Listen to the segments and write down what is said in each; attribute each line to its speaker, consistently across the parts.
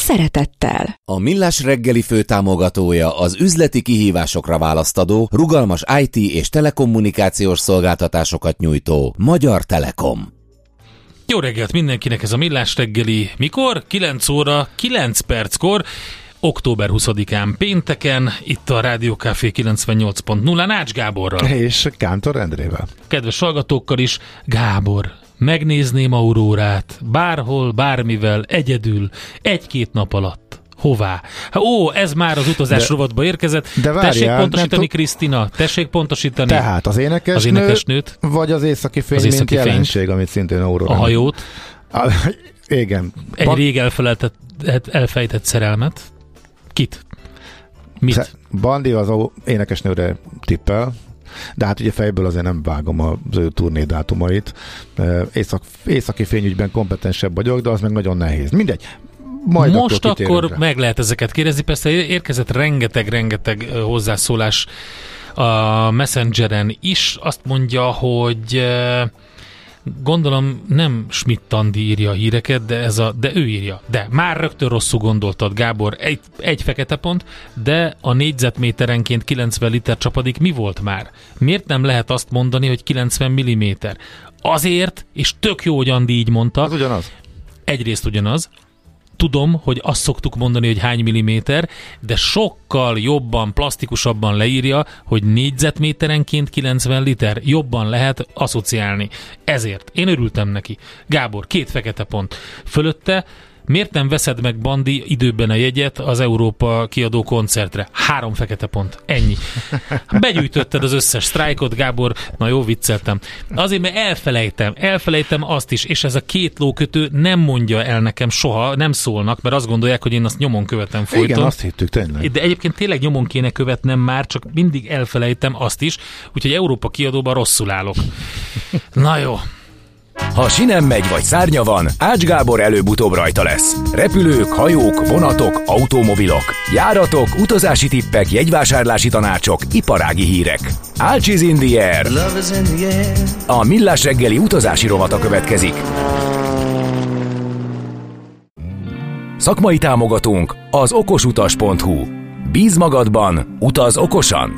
Speaker 1: szeretettel.
Speaker 2: A Millás reggeli főtámogatója az üzleti kihívásokra választadó, rugalmas IT és telekommunikációs szolgáltatásokat nyújtó Magyar Telekom.
Speaker 3: Jó reggelt mindenkinek, ez a Millás reggeli. Mikor? 9 óra, 9 perckor október 20-án pénteken, itt a Rádió Café 98.0 Nács Gáborral.
Speaker 4: És Kántor Endrével.
Speaker 3: Kedves hallgatókkal is, Gábor, megnézném Aurórát, bárhol, bármivel, egyedül, egy-két nap alatt. Hová? Ó, ez már az utazás de, rovatba érkezett. De várjál, Tessék pontosítani, Krisztina, tessék pontosítani.
Speaker 4: Tehát az énekesnő, az énekesnőt, vagy az északi fény, az északi mint fény, jelenség, amit szintén Aurórán.
Speaker 3: A hajót.
Speaker 4: A, igen.
Speaker 3: Egy ba- rég elfelejtett, elfejtett szerelmet. Kit? Mit?
Speaker 4: Bandi az énekesnőre tippel, de hát ugye fejből azért nem vágom az ő turné dátumait. Észak, északi fényügyben kompetensebb vagyok, de az meg nagyon nehéz. Mindegy,
Speaker 3: majd Most akkor, akkor meg lehet ezeket kérdezni. Persze érkezett rengeteg-rengeteg hozzászólás a Messengeren is. Azt mondja, hogy Gondolom nem Schmidt Andi írja a híreket, de, ez a, de ő írja. De már rögtön rosszul gondoltad, Gábor. Egy, egy fekete pont, de a négyzetméterenként 90 liter csapadék mi volt már? Miért nem lehet azt mondani, hogy 90 mm? Azért, és tök jó, hogy Andi így mondta.
Speaker 4: Az ugyanaz.
Speaker 3: Egyrészt ugyanaz, tudom, hogy azt szoktuk mondani, hogy hány milliméter, de sokkal jobban, plastikusabban leírja, hogy négyzetméterenként 90 liter. Jobban lehet asszociálni. Ezért én örültem neki. Gábor, két fekete pont. Fölötte Miért nem veszed meg Bandi időben a jegyet az Európa kiadó koncertre? Három fekete pont. Ennyi. Begyűjtötted az összes sztrájkot, Gábor. Na jó, vicceltem. Azért, mert elfelejtem. Elfelejtem azt is, és ez a két lókötő nem mondja el nekem soha, nem szólnak, mert azt gondolják, hogy én azt nyomon követem folyton.
Speaker 4: Igen, azt hittük, tényleg.
Speaker 3: De egyébként tényleg nyomon kéne követnem már, csak mindig elfelejtem azt is, úgyhogy Európa kiadóban rosszul állok. Na jó.
Speaker 5: Ha sinem megy vagy szárnya van, Ács Gábor előbb-utóbb rajta lesz. Repülők, hajók, vonatok, automobilok, járatok, utazási tippek, jegyvásárlási tanácsok, iparági hírek. Ács is in the air. A Millás reggeli utazási rovata következik. Szakmai támogatónk az okosutas.hu. Bíz magadban, utaz okosan!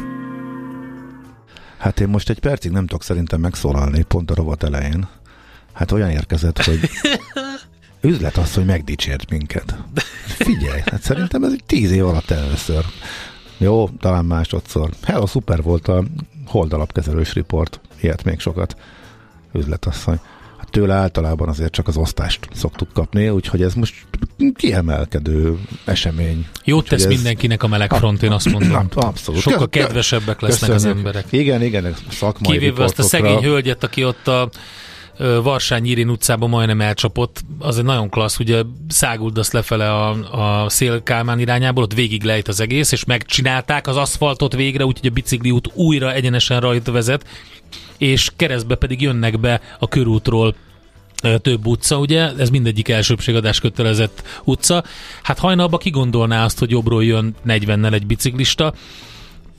Speaker 4: Hát én most egy percig nem tudok szerintem megszólalni pont a rovat elején. Hát olyan érkezett, hogy üzlet az, hogy megdicsért minket. Figyelj, hát szerintem ez egy tíz év alatt először. Jó, talán másodszor. Hello, szuper volt a holdalapkezelős report. Ilyet még sokat. Üzletasszony. Hát tőle általában azért csak az osztást szoktuk kapni, úgyhogy ez most kiemelkedő esemény.
Speaker 3: Jót tesz ez... mindenkinek a meleg front, én azt mondom. Abszolút. Sokkal kedvesebbek lesznek Köszönjük. az emberek.
Speaker 4: Igen, igen, szakmai
Speaker 3: Kivéve azt a szegény hölgyet, aki ott a Varsány Irin utcában majdnem elcsapott, az egy nagyon klassz, ugye száguldasz lefele a, a szél Kálmán irányából, ott végig lejt az egész, és megcsinálták az aszfaltot végre, úgyhogy a bicikli út újra egyenesen rajta vezet, és keresztbe pedig jönnek be a körútról több utca, ugye, ez mindegyik elsőbségadás kötelezett utca. Hát hajnalba kigondolná azt, hogy jobbról jön 40-nel egy biciklista.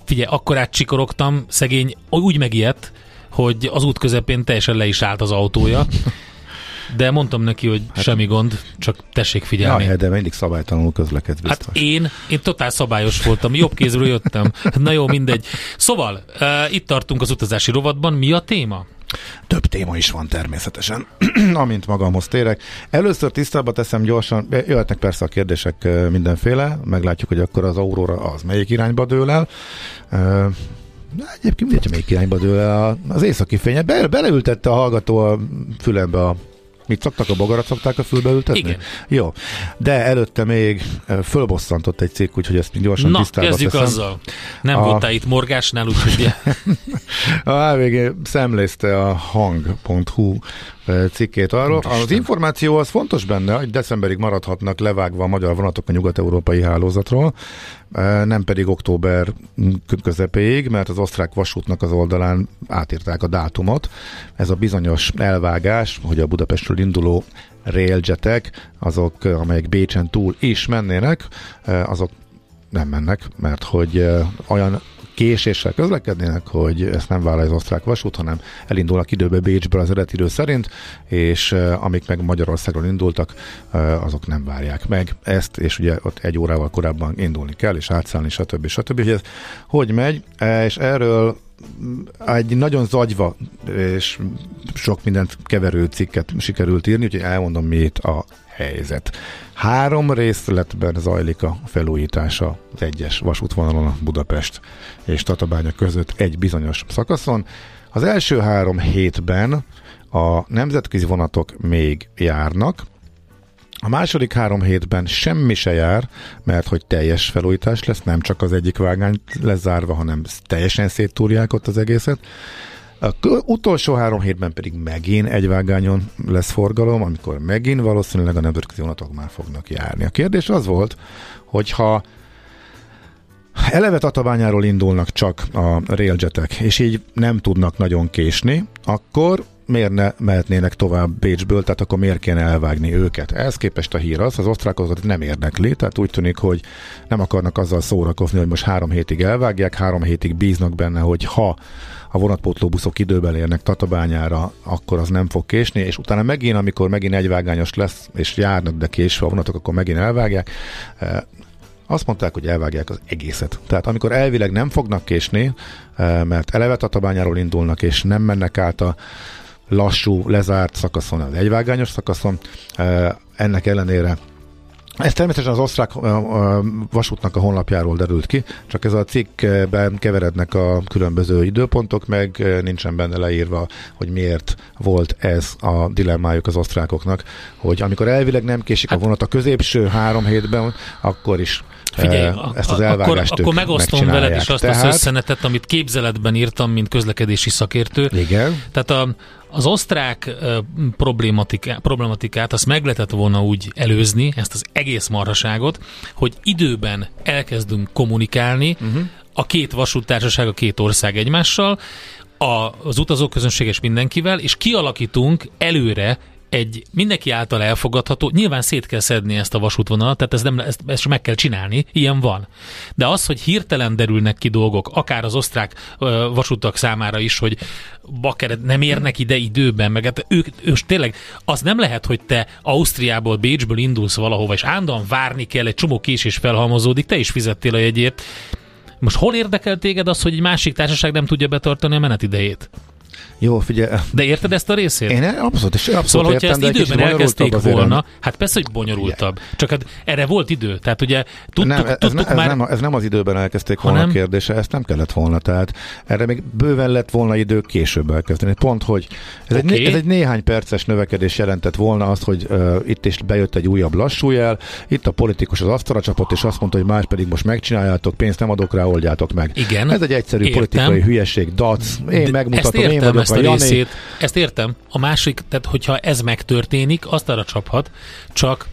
Speaker 3: Figyelj, akkor átcsikorogtam, szegény úgy megijedt, hogy az út közepén teljesen le is állt az autója. De mondtam neki, hogy hát, semmi gond, csak tessék figyelni.
Speaker 4: Ja, de mindig szabálytalanul közlekedsz
Speaker 3: biztos. Hát én, én totál szabályos voltam, jobb kézről jöttem. Na jó, mindegy. Szóval, uh, itt tartunk az utazási rovatban. Mi a téma?
Speaker 4: Több téma is van természetesen, amint magamhoz térek. Először tisztába teszem gyorsan, jöhetnek persze a kérdések mindenféle, meglátjuk, hogy akkor az Aurora az melyik irányba dől el. Na, egyébként mindegy, melyik irányba dől el az északi fénye. Be, beleültette a hallgató a fülembe a Mit szoktak, a bogarat szokták a fülbe ültetni?
Speaker 3: Igen.
Speaker 4: Jó. De előtte még fölbosszantott egy cikk, úgyhogy ezt még gyorsan
Speaker 3: Na,
Speaker 4: tisztába
Speaker 3: kezdjük
Speaker 4: teszem.
Speaker 3: azzal. Nem a... voltál itt morgásnál, úgyhogy...
Speaker 4: a HVG szemlézte a hang.hu cikkét arról.
Speaker 3: Úristen.
Speaker 4: Az információ az fontos benne, hogy decemberig maradhatnak levágva a magyar vonatok a nyugat-európai hálózatról, nem pedig október közepéig, mert az osztrák vasútnak az oldalán átírták a dátumot. Ez a bizonyos elvágás, hogy a Budapestről induló railjetek, azok, amelyek Bécsen túl is mennének, azok nem mennek, mert hogy olyan késéssel közlekednének, hogy ezt nem vállalja az osztrák vasút, hanem elindulnak időbe Bécsből az eredeti idő szerint, és amik meg Magyarországról indultak, azok nem várják meg ezt, és ugye ott egy órával korábban indulni kell, és átszállni, stb. stb. Hogy ez hogy megy, és erről egy nagyon zagyva és sok mindent keverő cikket sikerült írni, úgyhogy elmondom, mi itt a helyzet. Három részletben zajlik a felújítása az egyes vasútvonalon Budapest és Tatabánya között egy bizonyos szakaszon. Az első három hétben a nemzetközi vonatok még járnak, a második három hétben semmi se jár, mert hogy teljes felújítás lesz, nem csak az egyik vágány lezárva, hanem teljesen széttúrják ott az egészet. A utolsó három hétben pedig megint egy vágányon lesz forgalom, amikor megint valószínűleg a nemzetközi vonatok már fognak járni. A kérdés az volt, hogyha eleve Tatabányáról indulnak csak a railjetek, és így nem tudnak nagyon késni, akkor miért ne mehetnének tovább Bécsből, tehát akkor miért kéne elvágni őket? Ehhez képest a hír az, az osztrákokat nem érdekli, tehát úgy tűnik, hogy nem akarnak azzal szórakozni, hogy most három hétig elvágják, három hétig bíznak benne, hogy ha a vonatpótló buszok időben érnek Tatabányára, akkor az nem fog késni, és utána megint, amikor megint egyvágányos lesz, és járnak, de késve a vonatok, akkor megint elvágják. E, azt mondták, hogy elvágják az egészet. Tehát amikor elvileg nem fognak késni, e, mert eleve Tatabányáról indulnak, és nem mennek át a lassú, lezárt szakaszon, az egyvágányos szakaszon, e, ennek ellenére ez természetesen az osztrák vasútnak a honlapjáról derült ki, csak ez a cikkben keverednek a különböző időpontok, meg nincsen benne leírva, hogy miért volt ez a dilemmájuk az osztrákoknak, hogy amikor elvileg nem késik hát, a vonat a középső három hétben, akkor is Figyelj, ezt az elvágást
Speaker 3: akkor, akkor megosztom veled is azt Tehát... az összenetet, amit képzeletben írtam, mint közlekedési szakértő.
Speaker 4: Igen.
Speaker 3: Tehát a, az osztrák problematikát, problematikát azt meg lehetett volna úgy előzni, ezt az egész marhaságot, hogy időben elkezdünk kommunikálni, uh-huh. a két vasúttársaság, a két ország egymással, a, az utazóközönség és mindenkivel, és kialakítunk előre egy mindenki által elfogadható, nyilván szét kell szedni ezt a vasútvonalat, tehát ez nem, ezt, ezt meg kell csinálni, ilyen van. De az, hogy hirtelen derülnek ki dolgok, akár az osztrák ö, vasútak számára is, hogy bakker nem érnek ide időben, meg hát ők, ők tényleg, az nem lehet, hogy te Ausztriából, Bécsből indulsz valahova, és állandóan várni kell, egy csomó késés felhalmozódik, te is fizettél a jegyért. Most hol érdekel téged az, hogy egy másik társaság nem tudja betartani a menetidejét?
Speaker 4: Jó, figyelj.
Speaker 3: De érted ezt a részét?
Speaker 4: Én abszolút, és abszolút
Speaker 3: szóval,
Speaker 4: értem,
Speaker 3: hogyha ezt időben elkezdték volna, hát persze, hogy bonyolultabb. Igen. Csak hát erre volt idő. Tehát ugye tudtuk,
Speaker 4: nem, ez,
Speaker 3: tudtuk
Speaker 4: ez,
Speaker 3: már...
Speaker 4: nem, ez nem az időben elkezdték volna hanem... a kérdése, ezt nem kellett volna. Tehát erre még bőven lett volna idő később elkezdeni. Pont, hogy ez, okay. egy, ez egy néhány perces növekedés jelentett volna azt, hogy uh, itt is bejött egy újabb lassú jel, itt a politikus az asztalra csapott, és azt mondta, hogy más pedig most megcsináljátok, pénzt nem adok rá, oldjátok meg.
Speaker 3: Igen.
Speaker 4: Ez egy egyszerű értem. politikai hülyeség, dac, én De megmutatom, én vagyok
Speaker 3: ezt a, a részét, ezt értem. A másik, tehát hogyha ez megtörténik, azt arra csaphat, csak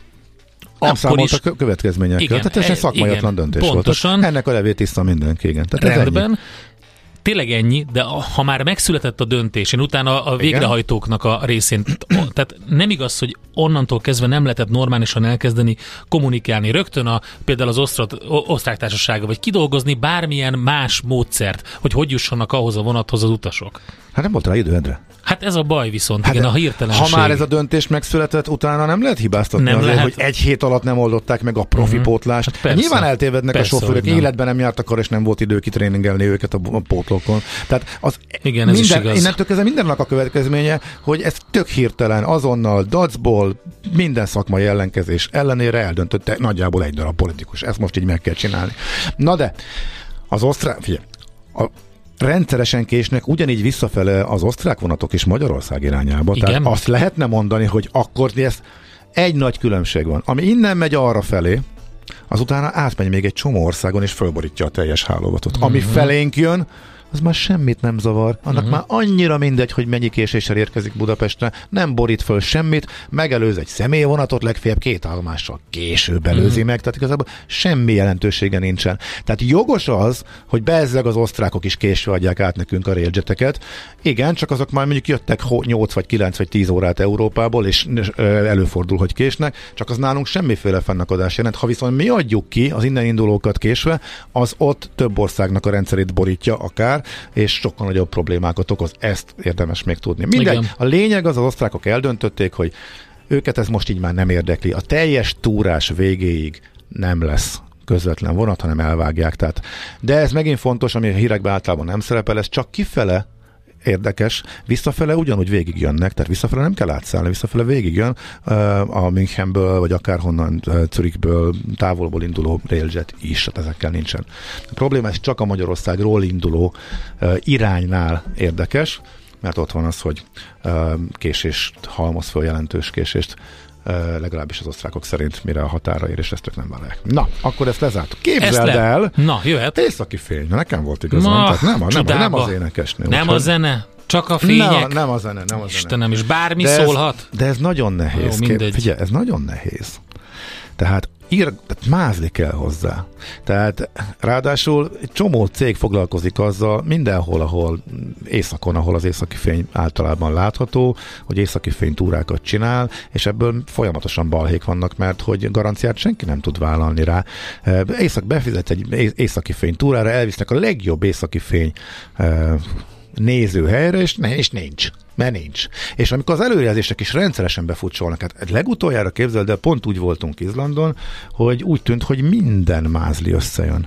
Speaker 4: nem számolt is... a következményekkel. Igen, Tehát ez egy szakmaiatlan döntés pontosan, volt. Ennek a levét tiszta mindenki, igen.
Speaker 3: Tehát rendben, tényleg ennyi, de ha már megszületett a döntés, én utána a végrehajtóknak a részén, tehát nem igaz, hogy onnantól kezdve nem lehetett normálisan elkezdeni kommunikálni. Rögtön a, például az osztrat, osztrák társasága, vagy kidolgozni bármilyen más módszert, hogy hogy jussanak ahhoz a vonathoz az utasok.
Speaker 4: Hát nem volt rá idő, Endre.
Speaker 3: Hát ez a baj viszont, hát igen, a hirtelenség.
Speaker 4: Ha már ez a döntés megszületett, utána nem lehet hibáztatni nem azért, lehet. hogy egy hét alatt nem oldották meg a profi uh-huh. pótlást. Hát persze, Nyilván eltévednek persze, a sofőrök, életben nem jártak arra, és nem volt idő kitréningelni őket a pótlókon. Tehát az
Speaker 3: igen, ez minden,
Speaker 4: is igaz. innentől kezdve mindennek a következménye, hogy ez tök hirtelen, azonnal, dacból, minden szakmai ellenkezés ellenére eldöntötte nagyjából egy darab politikus. Ezt most így meg kell csinálni. Na de, az osztrák, figyelj, a, rendszeresen késnek ugyanígy visszafele az osztrák vonatok is Magyarország irányába. Igen. Tehát azt lehetne mondani, hogy akkor ez egy nagy különbség van. Ami innen megy arra felé, az utána átmegy még egy csomó országon, és fölborítja a teljes hálózatot. Mm-hmm. Ami felénk jön, az már semmit nem zavar. Annak uh-huh. már annyira mindegy, hogy mennyi késéssel érkezik Budapestre, nem borít föl semmit, megelőz egy személyvonatot, legfeljebb két állomással később előzi uh-huh. meg, tehát igazából semmi jelentősége nincsen. Tehát jogos az, hogy bezzeg az osztrákok is késve adják át nekünk a railjeteket. Igen, csak azok már mondjuk jöttek 8 vagy 9 vagy 10 órát Európából, és előfordul, hogy késnek, csak az nálunk semmiféle fennakadás jelent. Ha viszont mi adjuk ki az innen indulókat késve, az ott több országnak a rendszerét borítja akár, és sokkal nagyobb problémákat okoz. Ezt érdemes még tudni. Mindegy, Igen. a lényeg az, az osztrákok eldöntötték, hogy őket ez most így már nem érdekli. A teljes túrás végéig nem lesz közvetlen vonat, hanem elvágják. Tehát, de ez megint fontos, ami a hírekben általában nem szerepel, ez csak kifele érdekes, visszafele ugyanúgy végigjönnek, tehát visszafele nem kell átszállni, visszafele végigjön a Münchenből, vagy akárhonnan Zürichből, távolból induló railjet is, tehát ezekkel nincsen. A probléma ez csak a Magyarországról induló iránynál érdekes, mert ott van az, hogy késést halmoz föl, jelentős késést legalábbis az osztrákok szerint, mire a határa ér, és ezt ők nem vállalják. Na, akkor ezt lezártuk. Képzeld le... el!
Speaker 3: Na, jöhet.
Speaker 4: Északi fény. Nekem volt igazán. Na, tehát nem, a, nem, nem az énekesnő.
Speaker 3: Nem úgy, a zene? Csak a fények?
Speaker 4: Na, nem a zene, nem a zene.
Speaker 3: Istenem, és bármi de szólhat?
Speaker 4: Ez, de ez nagyon nehéz. Jó, mindegy. Figyelj, ez nagyon nehéz. Tehát ír, tehát mázni kell hozzá. Tehát ráadásul egy csomó cég foglalkozik azzal mindenhol, ahol északon, ahol az északi fény általában látható, hogy északi fény túrákat csinál, és ebből folyamatosan balhék vannak, mert hogy garanciát senki nem tud vállalni rá. Észak befizet egy északi fény túrára, elvisznek a legjobb északi fény nézőhelyre, és, és nincs mert nincs. És amikor az előrejelzések is rendszeresen befutcsolnak, hát legutoljára képzeld, de pont úgy voltunk Izlandon, hogy úgy tűnt, hogy minden mázli összejön.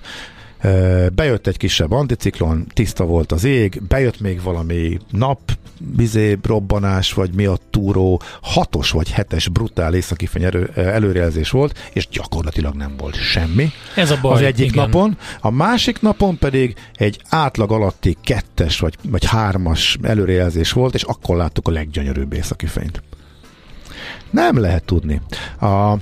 Speaker 4: Bejött egy kisebb anticiklon, tiszta volt az ég, bejött még valami nap, bizé, robbanás, vagy mi a túró, hatos vagy hetes brutál északi erő, előrejelzés volt, és gyakorlatilag nem volt semmi.
Speaker 3: Ez a baj,
Speaker 4: Az egyik
Speaker 3: igen.
Speaker 4: napon. A másik napon pedig egy átlag alatti kettes vagy, vagy hármas előrejelzés volt, és akkor láttuk a leggyönyörűbb északi fényt. Nem lehet tudni.
Speaker 3: A,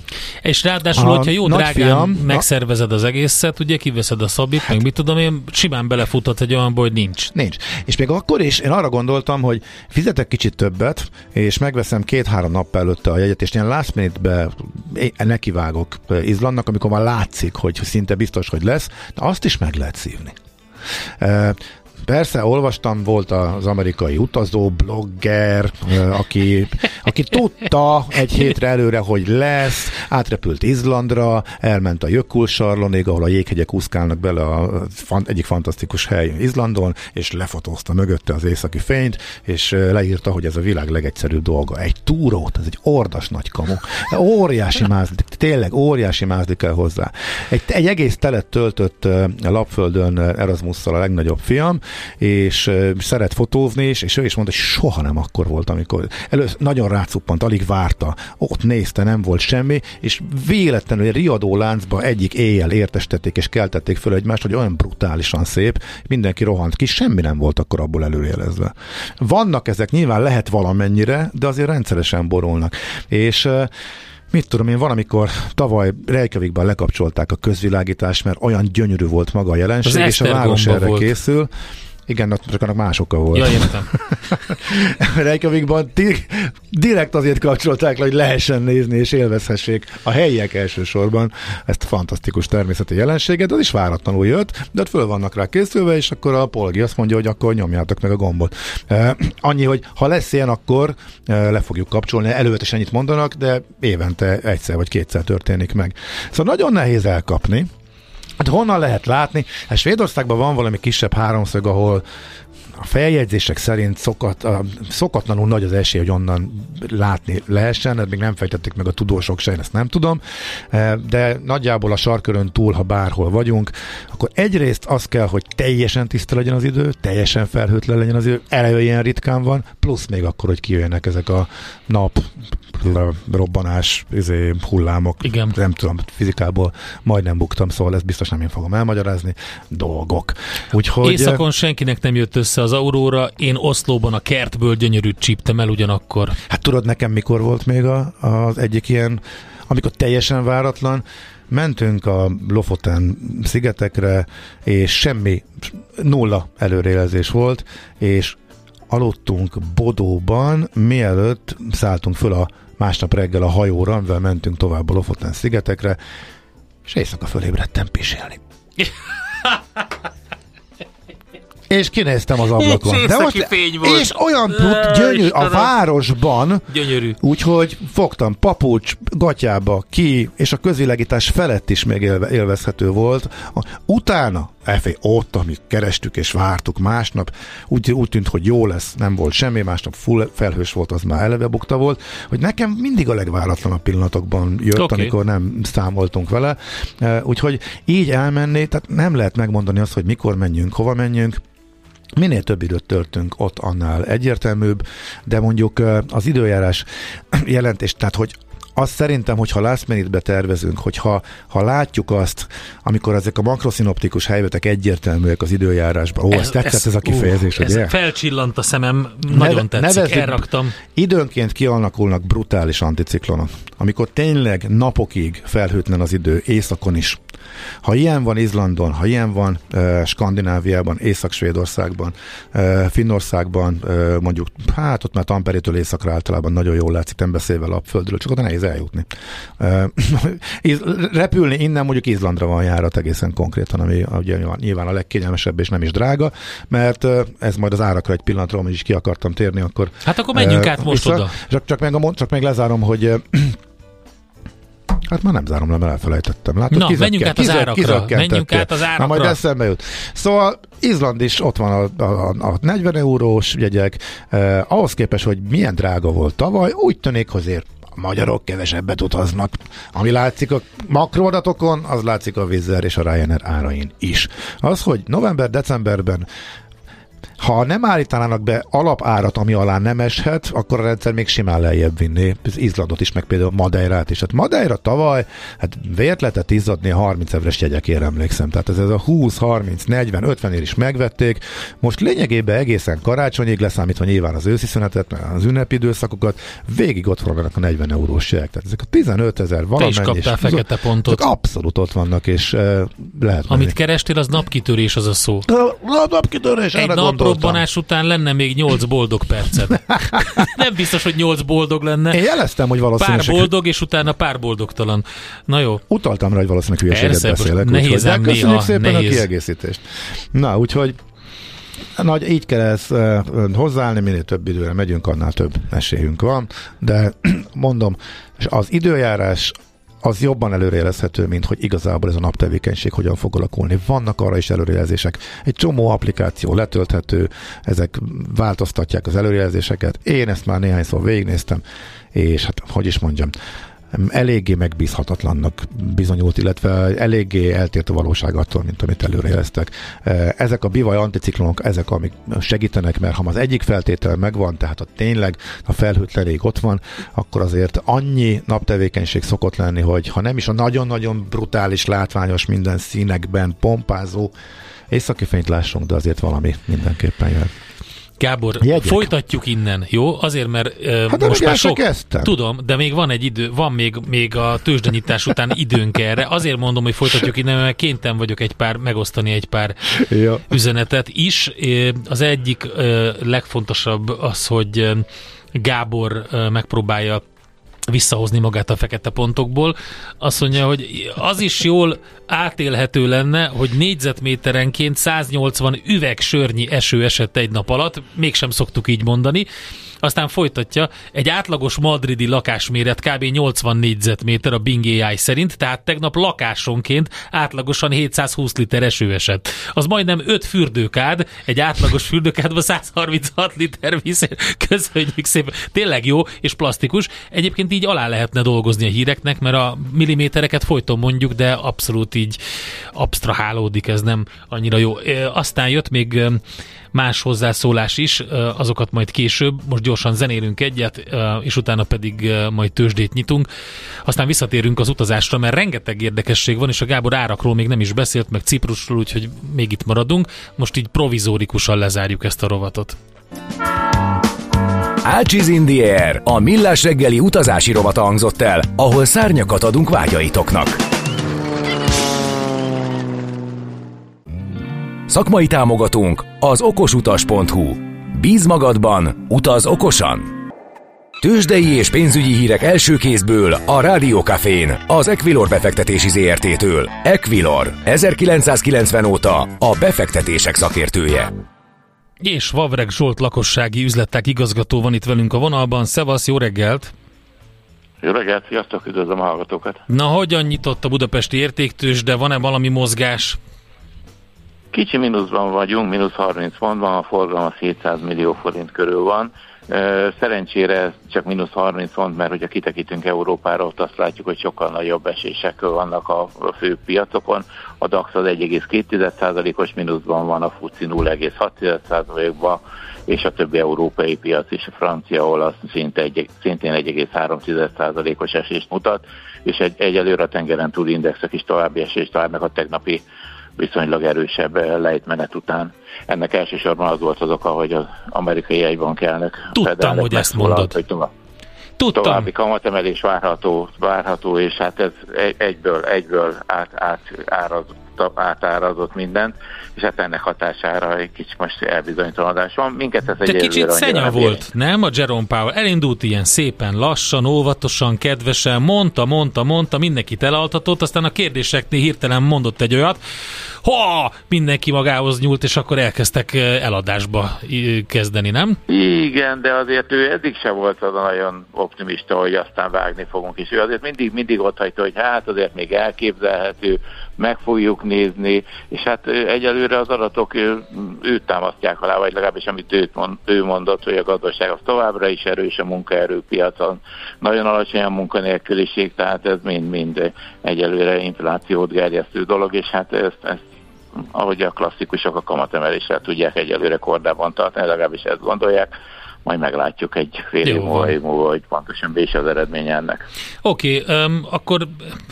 Speaker 3: és ráadásul, a hogyha jó drágán megszervezed az egészet, ugye kiveszed a szabit, hát, meg mit tudom én, simán belefutott egy olyan, hogy nincs.
Speaker 4: Nincs. És még akkor is én arra gondoltam, hogy fizetek kicsit többet, és megveszem két-három nap előtte a jegyet, és ilyen last minute-be nekivágok Izlandnak, amikor már látszik, hogy szinte biztos, hogy lesz, de azt is meg lehet szívni. Persze, olvastam, volt az amerikai utazó blogger, aki, aki tudta egy hétre előre, hogy lesz, átrepült Izlandra, elment a Jökulsarlonig, ahol a jéghegyek úszkálnak bele a fan, egyik fantasztikus hely Izlandon, és lefotózta mögötte az északi fényt, és leírta, hogy ez a világ legegyszerűbb dolga. Egy túrót, ez egy ordas nagy kamu. Óriási mázli, tényleg óriási mázli kell hozzá. Egy, egy egész telet töltött lapföldön Erasmusszal a legnagyobb fiam, és szeret fotózni, és, és ő is mondta, hogy soha nem akkor volt, amikor először nagyon rácuppant, alig várta, ott nézte, nem volt semmi, és véletlenül egy riadó láncba egyik éjjel értestették és keltették föl egymást, hogy olyan brutálisan szép, mindenki rohant ki, semmi nem volt akkor abból előjelezve. Vannak ezek, nyilván lehet valamennyire, de azért rendszeresen borulnak. És mit tudom én, valamikor tavaly Reykjavikban lekapcsolták a közvilágítást, mert olyan gyönyörű volt maga a jelenség, és a város erre volt. készül. Igen, csak annak másokkal volt.
Speaker 3: Ja, értem.
Speaker 4: Reykjavikban di- direkt azért kapcsolták le, hogy lehessen nézni és élvezhessék a helyiek elsősorban ezt a fantasztikus természeti jelenséget, az is váratlanul jött, de ott föl vannak rá készülve, és akkor a polgi azt mondja, hogy akkor nyomjátok meg a gombot. Uh, annyi, hogy ha lesz ilyen, akkor uh, le fogjuk kapcsolni, előtt ennyit mondanak, de évente egyszer vagy kétszer történik meg. Szóval nagyon nehéz elkapni, Hát honnan lehet látni? Hát Svédországban van valami kisebb háromszög, ahol a feljegyzések szerint szokat, a, szokatlanul nagy az esély, hogy onnan látni lehessen, ezt még nem fejtették meg a tudósok se, én ezt nem tudom, e, de nagyjából a sarkörön túl, ha bárhol vagyunk, akkor egyrészt az kell, hogy teljesen tiszta legyen az idő, teljesen felhőtlen legyen az idő, eleve ilyen ritkán van, plusz még akkor, hogy kijöjjenek ezek a nap robbanás, izé, hullámok,
Speaker 3: Igen.
Speaker 4: nem tudom, fizikából majdnem buktam, szóval ezt biztos nem én fogom elmagyarázni, dolgok.
Speaker 3: Úgyhogy, Északon senkinek nem jött össze az auróra, én Oszlóban a kertből gyönyörűt csíptem el ugyanakkor.
Speaker 4: Hát tudod nekem mikor volt még a, az egyik ilyen amikor teljesen váratlan, mentünk a Lofoten szigetekre, és semmi, nulla előrejelzés volt, és aludtunk Bodóban, mielőtt szálltunk föl a másnap reggel a hajóra, amivel mentünk tovább a Lofoten szigetekre, és éjszaka fölébredtem pisélni. és kinéztem az ablakon.
Speaker 3: És
Speaker 4: De most,
Speaker 3: fény volt.
Speaker 4: és olyan tud, gyönyörű, a városban,
Speaker 3: Gyönyörű.
Speaker 4: úgyhogy fogtam papucs, gatyába, ki, és a közvilágítás felett is még élve, élvezhető volt. Utána, elfé, ott, amit kerestük és vártuk másnap, úgy, úgy tűnt, hogy jó lesz, nem volt semmi, másnap full felhős volt, az már eleve bukta volt, hogy nekem mindig a legváratlanabb pillanatokban jött, okay. amikor nem számoltunk vele. Úgyhogy így elmenni, tehát nem lehet megmondani azt, hogy mikor menjünk, hova menjünk, Minél több időt töltünk ott, annál egyértelműbb, de mondjuk az időjárás jelentés, tehát hogy azt szerintem, hogy ha last minute-be tervezünk, hogyha ha látjuk azt, amikor ezek a makroszinoptikus helyzetek egyértelműek az időjárásban, ó, ez, ez tetszett ez, a kifejezés,
Speaker 3: ú,
Speaker 4: ugye?
Speaker 3: Ez felcsillant a szemem, nagyon tetszik,
Speaker 4: nevezzük-
Speaker 3: elraktam.
Speaker 4: Időnként kialakulnak brutális anticiklonok, amikor tényleg napokig felhőtlen az idő, északon is. Ha ilyen van Izlandon, ha ilyen van uh, Skandináviában, Észak-Svédországban, uh, Finnországban, uh, mondjuk, hát ott már Tamperétől északra általában nagyon jól látszik, nem beszélve lapföldről, csak oda nehéz eljutni. Uh, Iz- repülni innen mondjuk Izlandra van járat egészen konkrétan, ami ugye nyilván- a legkényelmesebb és nem is drága, mert ez majd az árakra egy pillanatra, amit is ki akartam térni, akkor
Speaker 3: Hát akkor menjünk át most
Speaker 4: vissza.
Speaker 3: oda.
Speaker 4: Csak, csak, meg, a, csak meg lezárom, hogy Hát már nem zárom le, mert elfelejtettem. Látod,
Speaker 3: Na,
Speaker 4: kizökken-
Speaker 3: menjünk át az árakra.
Speaker 4: kizökkentettél.
Speaker 3: Menjünk át az
Speaker 4: Na, majd
Speaker 3: árakra.
Speaker 4: eszembe jut. Szóval Izland is ott van a, a, a 40 eurós jegyek. Eh, ahhoz képest, hogy milyen drága volt tavaly, úgy tűnik, azért a magyarok kevesebbet utaznak. Ami látszik a makroadatokon, az látszik a Wizz és a Ryanair árain is. Az, hogy november-decemberben ha nem állítanának be alapárat, ami alá nem eshet, akkor a rendszer még simán lejjebb vinni. Az Izlandot is, meg például Madeirát is. Hát Madeira tavaly, hát vért lehetett izzadni a 30 evres jegyekért emlékszem. Tehát ez, ez a 20, 30, 40, 50 ér is megvették. Most lényegében egészen karácsonyig leszámítva nyilván az őszi szünetet, az ünnepi időszakokat, végig ott vannak a 40 eurós jegyek. Tehát ezek a 15 ezer
Speaker 3: Te
Speaker 4: valamennyi.
Speaker 3: is kaptál fekete pontot.
Speaker 4: Abszolút ott vannak, és uh, lehet menni.
Speaker 3: Amit kerestél, az napkitörés az a szó.
Speaker 4: a napkitörés,
Speaker 3: Egy
Speaker 4: erre gondoltam.
Speaker 3: Naprobbanás után lenne még 8 boldog perced. Nem biztos, hogy 8 boldog lenne.
Speaker 4: Én jeleztem, hogy
Speaker 3: Pár
Speaker 4: valószínűleg
Speaker 3: boldog, és utána pár boldogtalan. Na jó,
Speaker 4: utaltam rá, hogy valószínűleg hülyeséget
Speaker 3: Persze,
Speaker 4: beszélek.
Speaker 3: nehéz ám
Speaker 4: köszönjük
Speaker 3: néha,
Speaker 4: szépen
Speaker 3: nehéz.
Speaker 4: a kiegészítést. Na, úgyhogy nagy, így kell ezt uh, hozzáállni, minél több időre megyünk, annál több esélyünk van, de mondom, és az időjárás az jobban előrejelezhető, mint hogy igazából ez a naptevékenység hogyan fog alakulni. Vannak arra is előrejelzések. Egy csomó applikáció letölthető, ezek változtatják az előrejelzéseket. Én ezt már néhányszor végignéztem, és hát, hogy is mondjam, eléggé megbízhatatlannak bizonyult, illetve eléggé eltért a valóság attól, mint amit előrejeleztek. Ezek a bivaj anticiklonok, ezek, amik segítenek, mert ha az egyik feltétel megvan, tehát a tényleg a felhőtlenék ott van, akkor azért annyi naptevékenység szokott lenni, hogy ha nem is a nagyon-nagyon brutális, látványos, minden színekben pompázó északi fényt lássunk, de azért valami mindenképpen jön.
Speaker 3: Gábor,
Speaker 4: Jegyek.
Speaker 3: folytatjuk innen, jó? Azért, mert uh,
Speaker 4: Hát
Speaker 3: most már sok...
Speaker 4: kezdtem.
Speaker 3: Tudom, de még van egy idő, van még, még a tőzsdenyítás után időnk erre. Azért mondom, hogy folytatjuk innen, mert kénytem vagyok egy pár, megosztani egy pár
Speaker 4: Ja.
Speaker 3: üzenetet is. Az egyik ö, legfontosabb az, hogy Gábor megpróbálja visszahozni magát a fekete pontokból. Azt mondja, hogy az is jól átélhető lenne, hogy négyzetméterenként 180 üveg sörnyi eső esett egy nap alatt, mégsem szoktuk így mondani. Aztán folytatja, egy átlagos madridi lakásméret kb. 80 négyzetméter a Bing AI szerint, tehát tegnap lakásonként átlagosan 720 liter eső esett. Az majdnem 5 fürdőkád, egy átlagos fürdőkádban 136 liter víz. Köszönjük szépen. Tényleg jó és plastikus. Egyébként így alá lehetne dolgozni a híreknek, mert a millimétereket folyton mondjuk, de abszolút így abstrahálódik, ez nem annyira jó. Aztán jött még más hozzászólás is, azokat majd később, most gyorsan zenélünk egyet, és utána pedig majd tőzsdét nyitunk. Aztán visszatérünk az utazásra, mert rengeteg érdekesség van, és a Gábor árakról még nem is beszélt, meg Ciprusról, úgyhogy még itt maradunk. Most így provizórikusan lezárjuk ezt a rovatot.
Speaker 5: Ácsiz Indier, a millás reggeli utazási rovata hangzott el, ahol szárnyakat adunk vágyaitoknak. Szakmai támogatónk az okosutas.hu. Bíz magadban, utaz okosan! Tőzsdei és pénzügyi hírek első kézből a Rádiókafén, az Equilor befektetési ZRT-től. Equilor, 1990 óta a befektetések szakértője.
Speaker 3: És Vavreg Zsolt lakossági üzletek igazgató van itt velünk a vonalban. Szevasz, jó reggelt!
Speaker 6: Jó reggelt, sziasztok, üdvözlöm a hallgatókat!
Speaker 3: Na, hogyan nyitott a budapesti értéktős, de van-e valami mozgás?
Speaker 6: Kicsi mínuszban vagyunk, mínusz 30 pontban, a forgalom 700 millió forint körül van. Szerencsére csak mínusz 30 font, mert hogyha kitekintünk Európára, ott azt látjuk, hogy sokkal nagyobb esések vannak a fő piacokon. A DAX az 1,2%-os mínuszban van, a FUCI 0,6%-ban, és a többi európai piac is, a francia, olasz szinte egy, szintén 1,3%-os esést mutat, és egy, egyelőre a tengeren túl indexek is további esést várnak a tegnapi viszonylag erősebb lejtmenet után. Ennek elsősorban az volt az oka, hogy az amerikai jegybank elnök
Speaker 3: Tudtam, hogy ezt mondod. Hogy tovább,
Speaker 6: Tudtam. További kamatemelés várható, várható, és hát ez egyből, egyből át, át, áraz, átárazott mindent, és hát ennek hatására egy kicsit most elbizonytalanodás van. Minket ez
Speaker 3: egy kicsit szenya volt, nem? A Jerome Powell elindult ilyen szépen, lassan, óvatosan, kedvesen, mondta, mondta, mondta, mindenkit elaltatott, aztán a kérdéseknél hirtelen mondott egy olyat, ha mindenki magához nyúlt, és akkor elkezdtek eladásba kezdeni, nem?
Speaker 6: Igen, de azért ő eddig se volt az a nagyon optimista, hogy aztán vágni fogunk, és ő azért mindig, mindig ott hagyta, hogy hát azért még elképzelhető, meg fogjuk nézni, és hát egyelőre az adatok őt támasztják alá, vagy legalábbis amit őt mond, ő mondott, hogy a gazdaság az továbbra is erős a munkaerőpiacon, nagyon alacsony a munkanélküliség, tehát ez mind-mind egyelőre inflációt gerjesztő dolog, és hát ezt, ezt ahogy a klasszikusok a kamatemeléssel tudják egyelőre kordában tartani, legalábbis ezt gondolják majd meglátjuk egy fél év múlva, év múlva, hogy pontosan mi is az eredmény ennek.
Speaker 3: Oké, okay, um, akkor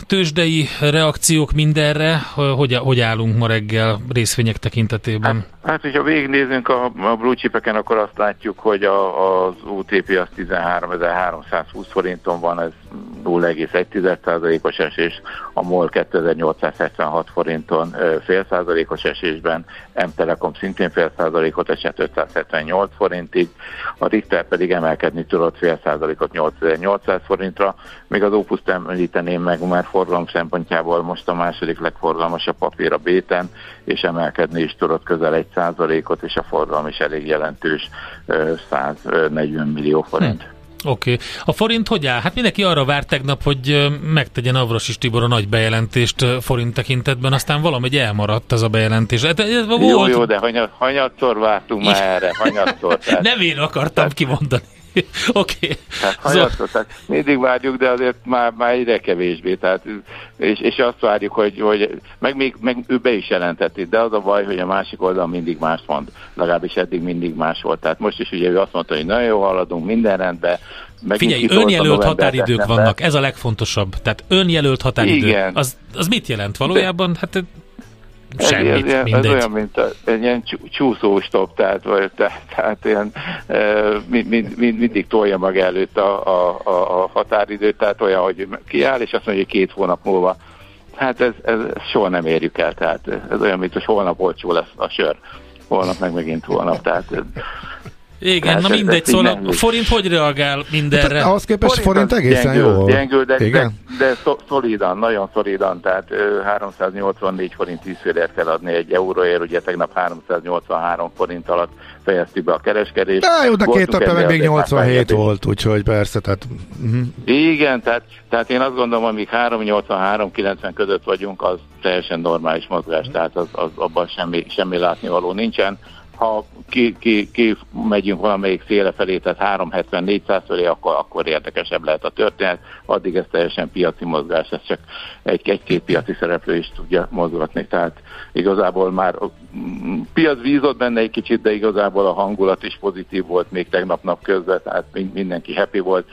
Speaker 3: tőzsdei reakciók mindenre, hogy, hogy állunk ma reggel részvények tekintetében?
Speaker 6: Hát, hát hogyha végignézünk a, a blue chipeken, akkor azt látjuk, hogy a, az UTP az 13.320 forinton van, ez 0,1%-os esés, a MOL 2876 forinton fél százalékos esésben, M-Telekom szintén fél százalékot esett 578 forintig, a Richter pedig emelkedni tudott fél százalékot 8800 forintra, még az Opus említeném meg, mert forgalom szempontjából most a második legforgalmasabb papír a Béten, és emelkedni is tudott közel egy százalékot, és a forgalom is elég jelentős 140 millió forint. Hm.
Speaker 3: Oké. Okay. A forint hogy áll? Hát mindenki arra várt tegnap, hogy megtegyen Avrosis Tibor a nagy bejelentést forint tekintetben, aztán valahogy elmaradt ez a bejelentés. Hát,
Speaker 6: ez volt... Jó, jó, de hanyat, hanyatszor vártunk már erre, hanyatszor.
Speaker 3: Tehát... Nem én akartam kimondani. Oké. Okay.
Speaker 6: Tehát mindig várjuk, de azért már, már ide kevésbé. Tehát, és, és azt várjuk, hogy, hogy meg, még, meg ő be is jelentett de az a baj, hogy a másik oldal mindig más mond. Legalábbis eddig mindig más volt. Tehát most is ugye ő azt mondta, hogy nagyon jó haladunk, minden rendben,
Speaker 3: Figyelj, önjelölt határidők vannak, ez a legfontosabb. Tehát önjelölt határidő. Igen. Az, az mit jelent valójában? Hát Semmit, ez, ez,
Speaker 6: ez olyan, mint a, egy ilyen csúszóstop, tehát, vagy, tehát, tehát ilyen, mind, mind, mind, mindig tolja mag előtt a, a, a, a határidőt, tehát olyan, hogy kiáll, és azt mondja, hogy két hónap múlva. Hát ez, ez soha nem érjük el, tehát ez olyan, mint hogy holnap olcsó lesz a sör, holnap meg megint holnap, tehát
Speaker 3: igen, hát na mindegy, szóval a forint hogy reagál mindenre? Hát,
Speaker 4: ahhoz képest forint, forint egészen gyengül, jó.
Speaker 6: Gyengül, de, Igen? de, de szolidan, nagyon szolidan, tehát 384 forint 10 kell adni egy euróért, ugye tegnap 383 forint alatt fejeztük be a kereskedést.
Speaker 4: De jó, de két napja meg még 87 volt, úgyhogy persze, tehát...
Speaker 6: Uh-huh. Igen, tehát, tehát én azt gondolom, amíg 383-90 között vagyunk, az teljesen normális mozgás, tehát az, az abban semmi, semmi látnivaló nincsen ha ki, ki, ki megyünk valamelyik széle felé, tehát 370-400 felé, akkor, akkor érdekesebb lehet a történet. Addig ez teljesen piaci mozgás, ez csak egy-két piaci szereplő is tudja mozgatni. Tehát igazából már piac vízott benne egy kicsit, de igazából a hangulat is pozitív volt még tegnap nap közben, tehát mindenki happy volt,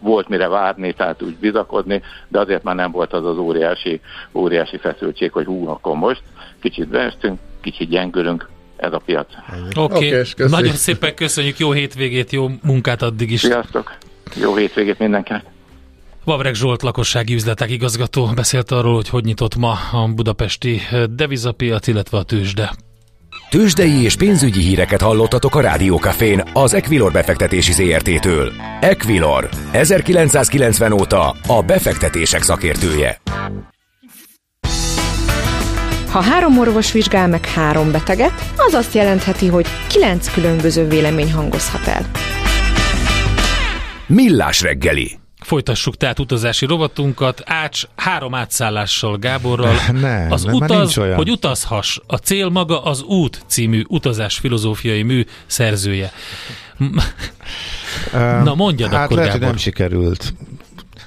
Speaker 6: volt mire várni, tehát úgy bizakodni, de azért már nem volt az az óriási, óriási feszültség, hogy hú, akkor most kicsit beestünk, kicsit gyengülünk, ez a piac.
Speaker 3: Oké, okay. okay, nagyon szépen köszönjük, jó hétvégét, jó munkát addig is.
Speaker 6: Sziasztok, jó hétvégét mindenkinek.
Speaker 3: Vavreg Zsolt lakossági üzletek igazgató beszélt arról, hogy hogy nyitott ma a budapesti devizapiac, illetve a tőzsde.
Speaker 5: Tőzsdei és pénzügyi híreket hallottatok a Rádiókafén az Equilor befektetési ZRT-től. Equilor, 1990 óta a befektetések szakértője.
Speaker 1: Ha három orvos vizsgál meg három beteget, az azt jelentheti, hogy kilenc különböző vélemény hangozhat el.
Speaker 5: Millás reggeli
Speaker 3: Folytassuk tehát utazási rovatunkat. Ács három átszállással Gáborral.
Speaker 4: Nem,
Speaker 3: az
Speaker 4: nem,
Speaker 3: utaz, hogy utazhass. A cél maga az út című utazás filozófiai mű szerzője. Na mondjad
Speaker 4: hát
Speaker 3: akkor,
Speaker 4: lehet,
Speaker 3: Gábor.
Speaker 4: hogy nem sikerült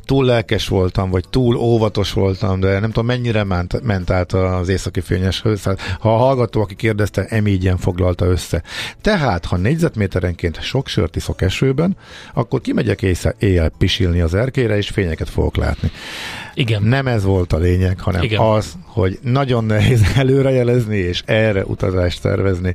Speaker 4: túl lelkes voltam, vagy túl óvatos voltam, de nem tudom, mennyire ment, ment át az északi fényes. Hát, ha a hallgató, aki kérdezte, emígyen foglalta össze. Tehát, ha négyzetméterenként sok sört iszok esőben, akkor kimegyek éjszak, éjjel pisilni az erkére, és fényeket fogok látni.
Speaker 3: Igen.
Speaker 4: Nem ez volt a lényeg, hanem
Speaker 3: Igen.
Speaker 4: az, hogy nagyon nehéz előrejelezni, és erre utazást tervezni.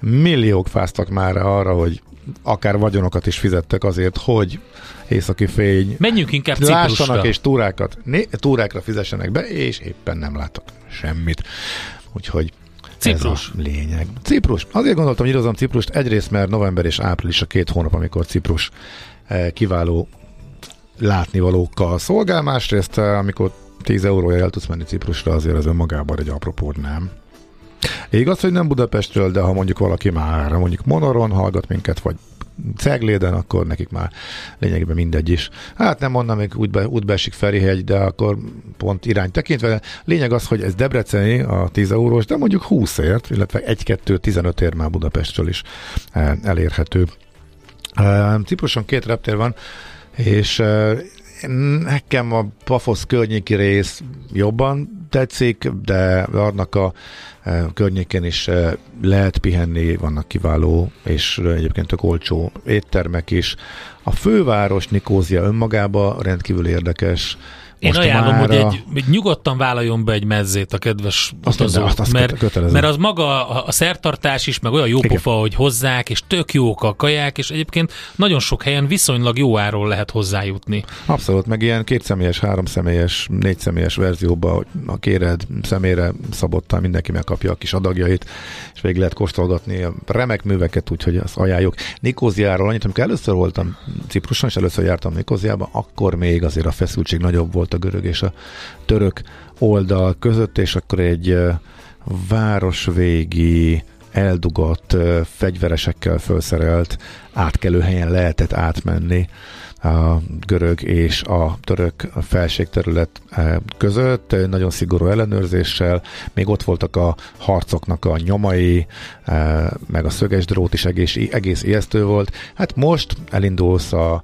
Speaker 4: Milliók fáztak már arra, hogy akár vagyonokat is fizettek azért, hogy északi fény
Speaker 3: Menjünk inkább
Speaker 4: lássanak
Speaker 3: Ciprusra.
Speaker 4: és túrákat, né, túrákra fizessenek be, és éppen nem látok semmit. Úgyhogy
Speaker 3: Ciprus.
Speaker 4: ez a lényeg. Ciprus. Azért gondoltam, hogy írozom Ciprust, egyrészt, mert november és április a két hónap, amikor Ciprus eh, kiváló látnivalókkal szolgál, másrészt, eh, amikor 10 eurója el tudsz menni Ciprusra, azért az önmagában egy apropó nem. Igaz, hogy nem Budapestről, de ha mondjuk valaki már mondjuk Monoron hallgat minket, vagy Cegléden, akkor nekik már lényegében mindegy is. Hát nem mondom, még útbe, útbe esik Ferihegy, de akkor pont irány tekintve. Lényeg az, hogy ez Debreceni a 10 eurós, de mondjuk 20 ért, illetve 1-2-15 ér már Budapestről is eh, elérhető. Eh, Cipruson két reptér van, és eh, nekem a Pafosz környéki rész jobban tetszik, de annak a eh, környéken is eh, lehet pihenni, vannak kiváló és egyébként tök olcsó éttermek is. A főváros Nikózia önmagában rendkívül érdekes.
Speaker 3: Én ajánlom, hogy egy, egy nyugodtan vállaljon be egy mezzét a kedves
Speaker 4: Azt
Speaker 3: utazó,
Speaker 4: mondja, azt- azt
Speaker 3: mert,
Speaker 4: kötelező.
Speaker 3: mert az maga a, a szertartás is, meg olyan jó
Speaker 4: Igen.
Speaker 3: pofa, hogy hozzák, és tök jók a kaják, és egyébként nagyon sok helyen viszonylag jó áról lehet hozzájutni.
Speaker 4: Abszolút, meg ilyen kétszemélyes, háromszemélyes, négyszemélyes verzióban, hogy a kéred személyre szabottan mindenki megkapja a kis adagjait, és végig lehet kóstolgatni a remek műveket, úgyhogy azt ajánljuk. Nikóziáról annyit, amikor először voltam Cipruson, és először jártam Nikóziába, akkor még azért a feszültség nagyobb volt a görög és a török oldal között, és akkor egy városvégi eldugott fegyveresekkel felszerelt átkelőhelyen lehetett átmenni a görög és a török felségterület között, nagyon szigorú ellenőrzéssel, még ott voltak a harcoknak a nyomai, meg a szöges drót is egész, egész ijesztő volt. Hát most elindulsz a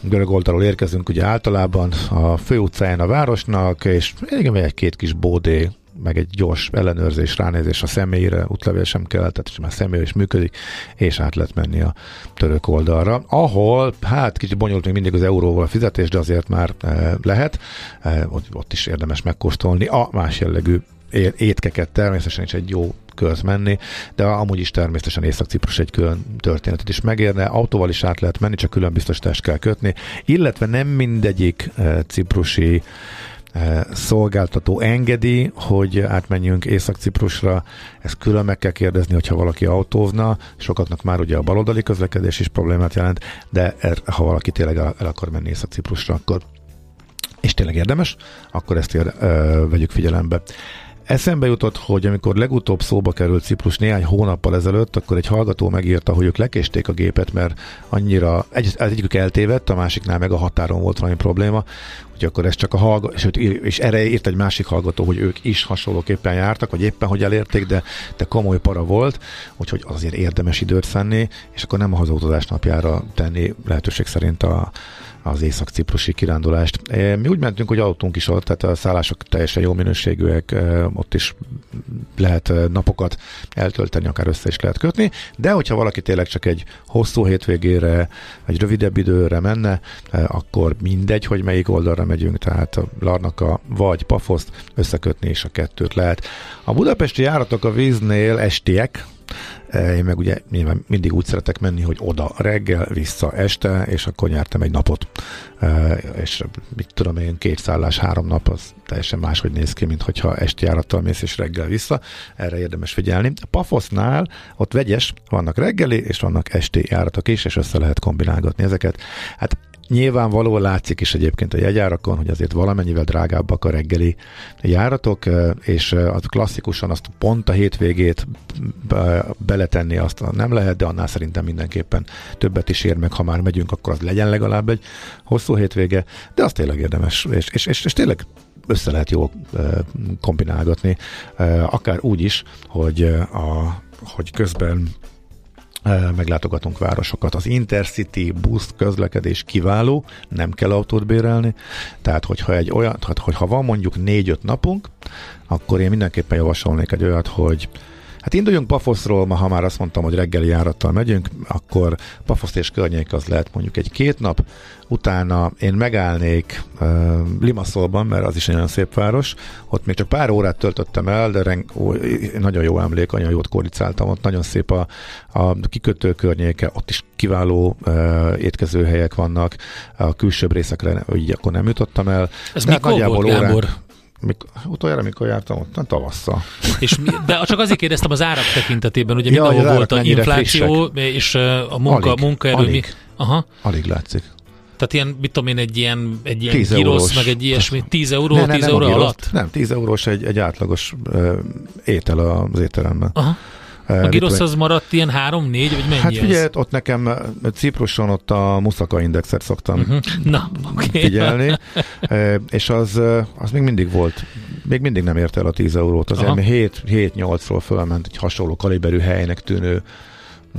Speaker 4: görög oldalról érkezünk ugye általában a főutcáján a városnak, és igen, egy-két kis bódé, meg egy gyors ellenőrzés, ránézés a személyre, útlevél sem kell, tehát már személy is működik, és át lehet menni a török oldalra, ahol, hát kicsit bonyolult még mindig az euróval a fizetés, de azért már e, lehet, e, ott, ott is érdemes megkóstolni a más jellegű étkeket. Természetesen is egy jó kört menni, de amúgy is természetesen Észak-Ciprus egy külön történetet is megérne, autóval is át lehet menni, csak külön biztosítást kell kötni, illetve nem mindegyik e, ciprusi e, szolgáltató engedi, hogy átmenjünk Észak-Ciprusra, ezt külön meg kell kérdezni, hogyha valaki autózna, sokaknak már ugye a baloldali közlekedés is problémát jelent, de er, ha valaki tényleg el, el akar menni Észak-Ciprusra, akkor és tényleg érdemes, akkor ezt ér, ö, vegyük figyelembe. Eszembe jutott, hogy amikor legutóbb szóba került Ciprus néhány hónappal ezelőtt, akkor egy hallgató megírta, hogy ők lekésték a gépet, mert annyira, egy, az egyikük eltévedt, a másiknál meg a határon volt valami probléma, hogy akkor ez csak a hallgató, és, és erre írt egy másik hallgató, hogy ők is hasonlóképpen jártak, vagy éppen hogy elérték, de, de komoly para volt, úgyhogy azért érdemes időt szenni, és akkor nem a hazautazás napjára tenni lehetőség szerint a, az észak-ciprusi kirándulást. Mi úgy mentünk, hogy autónk is ott, tehát a szállások teljesen jó minőségűek, ott is lehet napokat eltölteni, akár össze is lehet kötni, de hogyha valaki tényleg csak egy hosszú hétvégére, egy rövidebb időre menne, akkor mindegy, hogy melyik oldalra megyünk, tehát a Larnaka vagy Pafoszt összekötni, és a kettőt lehet. A budapesti járatok a víznél estiek, én meg ugye nyilván mindig úgy szeretek menni, hogy oda reggel, vissza este, és akkor nyertem egy napot. Eh, és mit tudom én, két szállás, három nap, az teljesen máshogy néz ki, mint hogyha esti járattal mész és reggel vissza. Erre érdemes figyelni. A Pafosznál ott vegyes, vannak reggeli és vannak esti járatok is, és össze lehet kombinálgatni ezeket. Hát Nyilvánvalóan látszik is egyébként a jegyárakon, hogy azért valamennyivel drágábbak a reggeli járatok, és az klasszikusan azt pont a hétvégét beletenni azt nem lehet, de annál szerintem mindenképpen többet is ér meg, ha már megyünk, akkor az legyen legalább egy hosszú hétvége, de az tényleg érdemes, és, és, és, és tényleg össze lehet jól kombinálgatni, akár úgy is, hogy, a, hogy közben meglátogatunk városokat. Az Intercity busz közlekedés kiváló, nem kell autót bérelni, tehát hogyha egy olyan, tehát hogyha van mondjuk négy-öt napunk, akkor én mindenképpen javasolnék egy olyat, hogy Hát induljunk Pafoszról, ma ha már azt mondtam, hogy reggeli járattal megyünk, akkor Pafoszt és környék az lehet mondjuk egy két nap, utána én megállnék uh, Limaszolban, mert az is egy nagyon szép város, ott még csak pár órát töltöttem el, de reng, ó, nagyon jó emlék, nagyon jót koricáltam, ott nagyon szép a, a kikötő környéke, ott is kiváló uh, étkezőhelyek vannak, a külsőbb részekre így akkor nem jutottam el.
Speaker 3: Ez de mikor hát volt, Gábor?
Speaker 4: Mikor, utoljára mikor jártam ott? Nem tavasszal.
Speaker 3: És, de csak azért kérdeztem az árak tekintetében, ugye ja, mindenhol volt a infláció, frissek. és a munka, alig, munkaerő.
Speaker 4: Alig,
Speaker 3: mi?
Speaker 4: Aha. alig látszik.
Speaker 3: Tehát ilyen, mit tudom én, egy ilyen, egy ilyen girosz, meg egy ilyesmi, 10 euró, ne, ne, 10 euró alatt?
Speaker 4: Nem, 10 eurós egy, egy átlagos uh, étel az étteremben.
Speaker 3: Aha. A girosz az maradt ilyen 3-4, vagy mennyi
Speaker 4: Hát figyelj, ez? ott nekem Cipruson ott a Muszaka indexet szoktam uh-huh.
Speaker 3: Na, okay.
Speaker 4: figyelni, és az, az még mindig volt, még mindig nem ért el a 10 eurót, az 7-8-ról fölment egy hasonló kaliberű helynek tűnő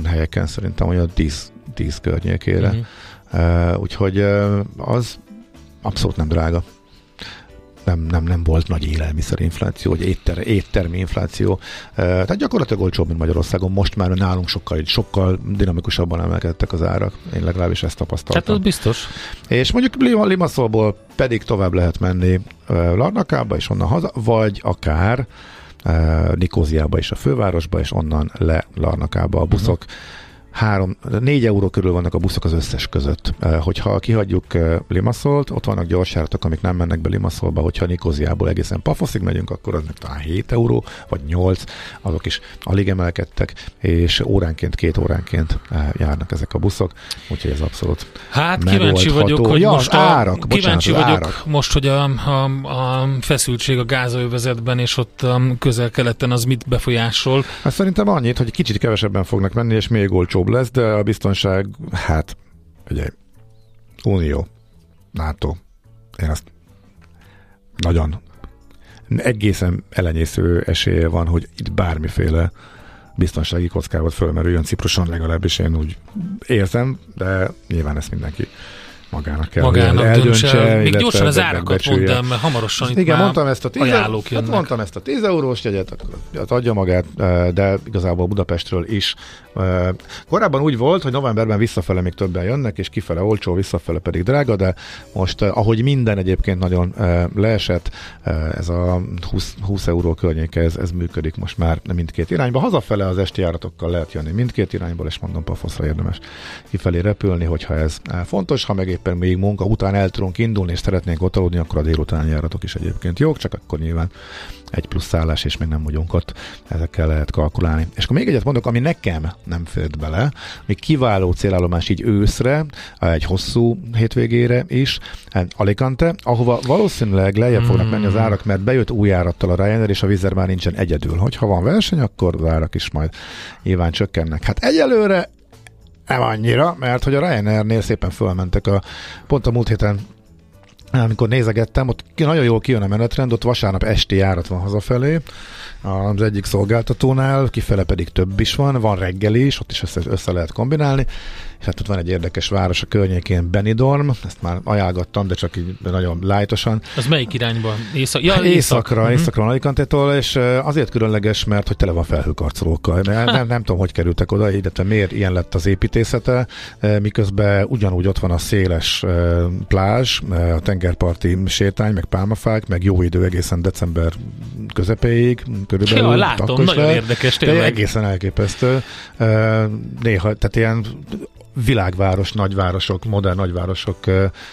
Speaker 4: helyeken szerintem olyan 10, 10 környékére. Uh-huh. Úgyhogy az abszolút nem drága nem, nem, nem volt nagy élelmiszerinfláció, vagy étter, éttermi infláció. Tehát gyakorlatilag olcsóbb, mint Magyarországon. Most már nálunk sokkal, sokkal dinamikusabban emelkedtek az árak. Én legalábbis ezt tapasztaltam.
Speaker 3: Hát az biztos.
Speaker 4: És mondjuk Limaszolból pedig tovább lehet menni Larnakába, és onnan haza, vagy akár Nikóziába is a fővárosba, és onnan le Larnakába a buszok. Uh-huh 3, 4 euró körül vannak a buszok az összes között. Hogyha kihagyjuk Limaszolt, ott vannak gyorsjáratok, amik nem mennek be Limaszolba, hogyha Nikóziából egészen Pafoszig megyünk, akkor az meg talán 7 euró, vagy 8, azok is alig emelkedtek, és óránként, két óránként járnak ezek a buszok, úgyhogy ez abszolút
Speaker 3: Hát kíváncsi vagyok, hogy ja, most a, árak, kíváncsi bocsánat, vagyok árak. most, hogy a, a, a feszültség a gázolövezetben és ott közel-keleten az mit befolyásol.
Speaker 4: Hát szerintem annyit, hogy kicsit kevesebben fognak menni, és még olcsó olcsóbb lesz, de a biztonság, hát, ugye, Unió, NATO, én azt nagyon egészen elenyésző esélye van, hogy itt bármiféle biztonsági kockázat fölmerüljön Cipruson, legalábbis én úgy érzem, de nyilván ezt mindenki magának kell
Speaker 3: magának eldöntse. Még gyorsan az árakat mondtam, mert hamarosan itt
Speaker 4: Igen, mondtam ezt a 10, hát mondtam ezt a 10 eurós jegyet, akkor adja magát, de igazából Budapestről is Korábban úgy volt, hogy novemberben visszafele még többen jönnek, és kifele olcsó, visszafele pedig drága, de most, ahogy minden egyébként nagyon leesett, ez a 20, 20 euró környéke, ez, ez működik most már mindkét irányba. Hazafele az esti járatokkal lehet jönni mindkét irányból, és mondom, Pafoszra érdemes kifelé repülni, hogyha ez fontos, ha meg éppen még munka után el tudunk indulni, és szeretnénk ott aludni, akkor a délutáni járatok is egyébként jók, csak akkor nyilván egy plusz szállás, és még nem vagyunk ott, ezekkel lehet kalkulálni. És akkor még egyet mondok, ami nekem nem fért bele, még kiváló célállomás így őszre, egy hosszú hétvégére is, Alicante, ahova valószínűleg lejjebb fognak menni az hmm. árak, mert bejött új árattal a Ryanair, és a Vizer már nincsen egyedül. Hogyha van verseny, akkor az árak is majd nyilván csökkennek. Hát egyelőre nem annyira, mert hogy a Ryanairnél szépen fölmentek a, pont a múlt héten amikor nézegettem, ott nagyon jól kijön a menetrend, ott vasárnap esti járat van hazafelé, az egyik szolgáltatónál, kifele pedig több is van, van reggeli is, ott is össze, össze lehet kombinálni, és hát ott van egy érdekes város a környékén, Benidorm, ezt már ajánlottam, de csak így nagyon lájtosan.
Speaker 3: Az melyik irányba? Észak, ja,
Speaker 4: északra, északra,
Speaker 3: Mhm.
Speaker 4: északra Alicantétól, és azért különleges, mert hogy tele van felhőkarcolókkal. Nem, nem, nem tudom, hogy kerültek oda, illetve miért ilyen lett az építészete, miközben ugyanúgy ott van a széles plázs, a tengerparti sétány, meg pálmafák, meg jó idő egészen december közepéig, körülbelül.
Speaker 3: Ja, látom, nagyon
Speaker 4: se.
Speaker 3: érdekes,
Speaker 4: De
Speaker 3: tényleg.
Speaker 4: egészen elképesztő. Néha, tehát ilyen világváros, nagyvárosok, modern nagyvárosok